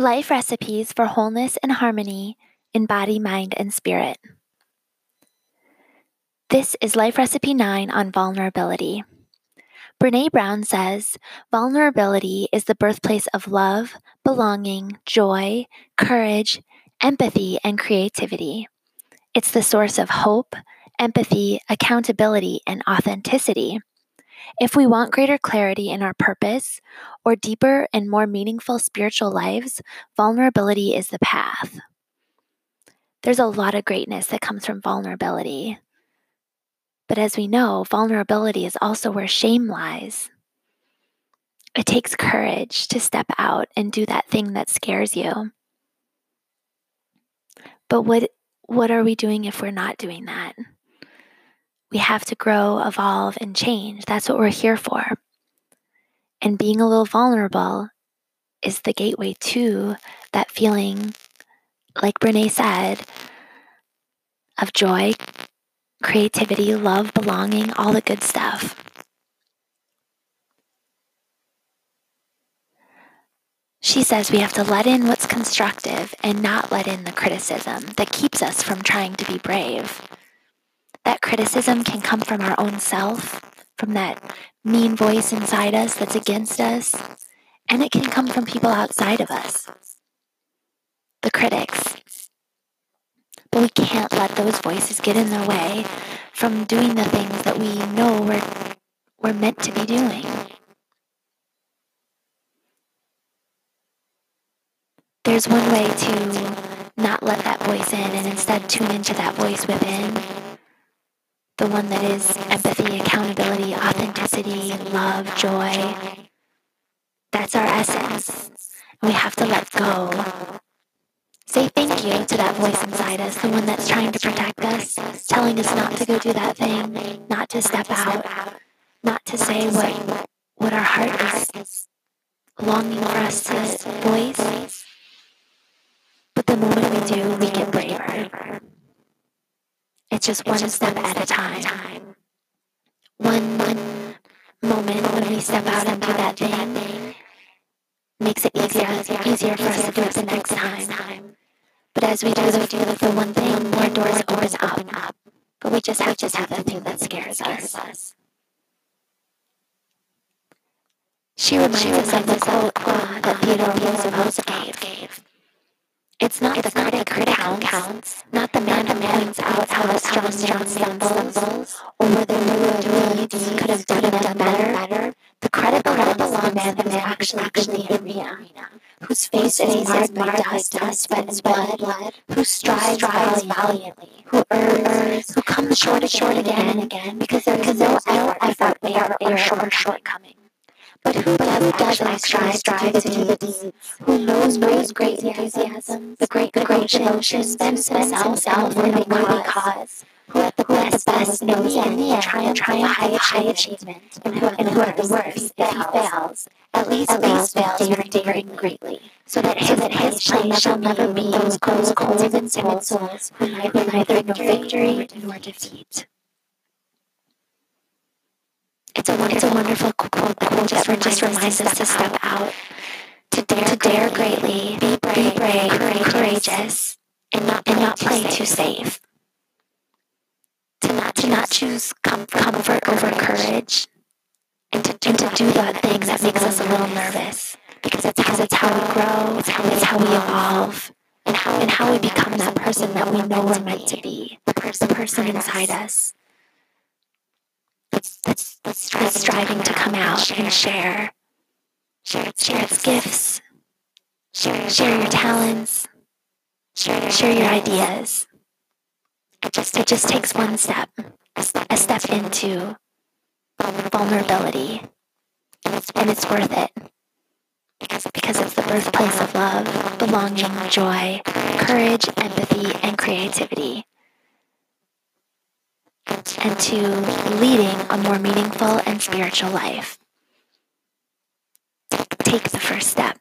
Life recipes for wholeness and harmony in body, mind, and spirit. This is Life Recipe 9 on vulnerability. Brene Brown says vulnerability is the birthplace of love, belonging, joy, courage, empathy, and creativity. It's the source of hope, empathy, accountability, and authenticity. If we want greater clarity in our purpose or deeper and more meaningful spiritual lives, vulnerability is the path. There's a lot of greatness that comes from vulnerability. But as we know, vulnerability is also where shame lies. It takes courage to step out and do that thing that scares you. But what what are we doing if we're not doing that? We have to grow, evolve, and change. That's what we're here for. And being a little vulnerable is the gateway to that feeling, like Brene said, of joy, creativity, love, belonging, all the good stuff. She says we have to let in what's constructive and not let in the criticism that keeps us from trying to be brave. That criticism can come from our own self, from that mean voice inside us that's against us, and it can come from people outside of us, the critics. But we can't let those voices get in the way from doing the things that we know we're, we're meant to be doing. There's one way to not let that voice in and instead tune into that voice within the one that is empathy, accountability, authenticity, love, joy. That's our essence. We have to let go. Say thank you to that voice inside us, the one that's trying to protect us, telling us not to go do that thing, not to step out, not to say what, what our heart is longing for us to voice. But the moment we do, we get braver. It's just one step at a time. One, one moment when we step out and do that thing makes it easier, easier for us to do it the next time. But as we do the, do the one thing, more doors always open up. But we just have just have the thing that scares us. She reminds us of the quote uh, that Theodore Roosevelt gave. It's not it's the critic, critic counts, counts, not the man who points out how a strong, strong stumbles, or the deeds could have done it better. better. The credit belongs to the man who is actually, actually in the arena, whose face is marred by dust, dust, sweat, and blood, blood, who strives, strives valiantly, who errs, who comes short, short again and again, because there is no effort, effort, or short, shortcoming but who does not strive, deeds, who knows knows great enthusiasm, the great the great spends himself out for the worthy cause, who at the best, best knows in the end try and try and high, high achievement, and who, and who at the worst, if he fails, at least at least fails daring, daring greatly, so that his, that his place shall never be those cold, cold and timid souls who neither neither know victory nor defeat. It's a wonderful, it's a wonderful quote that just, reminds, just reminds us to step out, to dare, to dare greatly, be brave, be brave courageous, courageous, and not and not play too safe. To not to not choose comfort, comfort over courage, and to do, and to do the thing that makes us a little nervous, because it's because it's how we grow, it's how it's how we evolve, and how and how we become that person that we know we're meant to be, the person inside us that's, that's, that's striving, to come out and share. Share its, share its gifts. Share, share your talents. Share, share your ideas. It just, it just takes one step, a step, a step into vulnerability. And it's, and it's worth it. Because, because it's the birthplace of love, belonging, joy, courage, empathy, and creativity and to leading a more meaningful and spiritual life. Take the first step.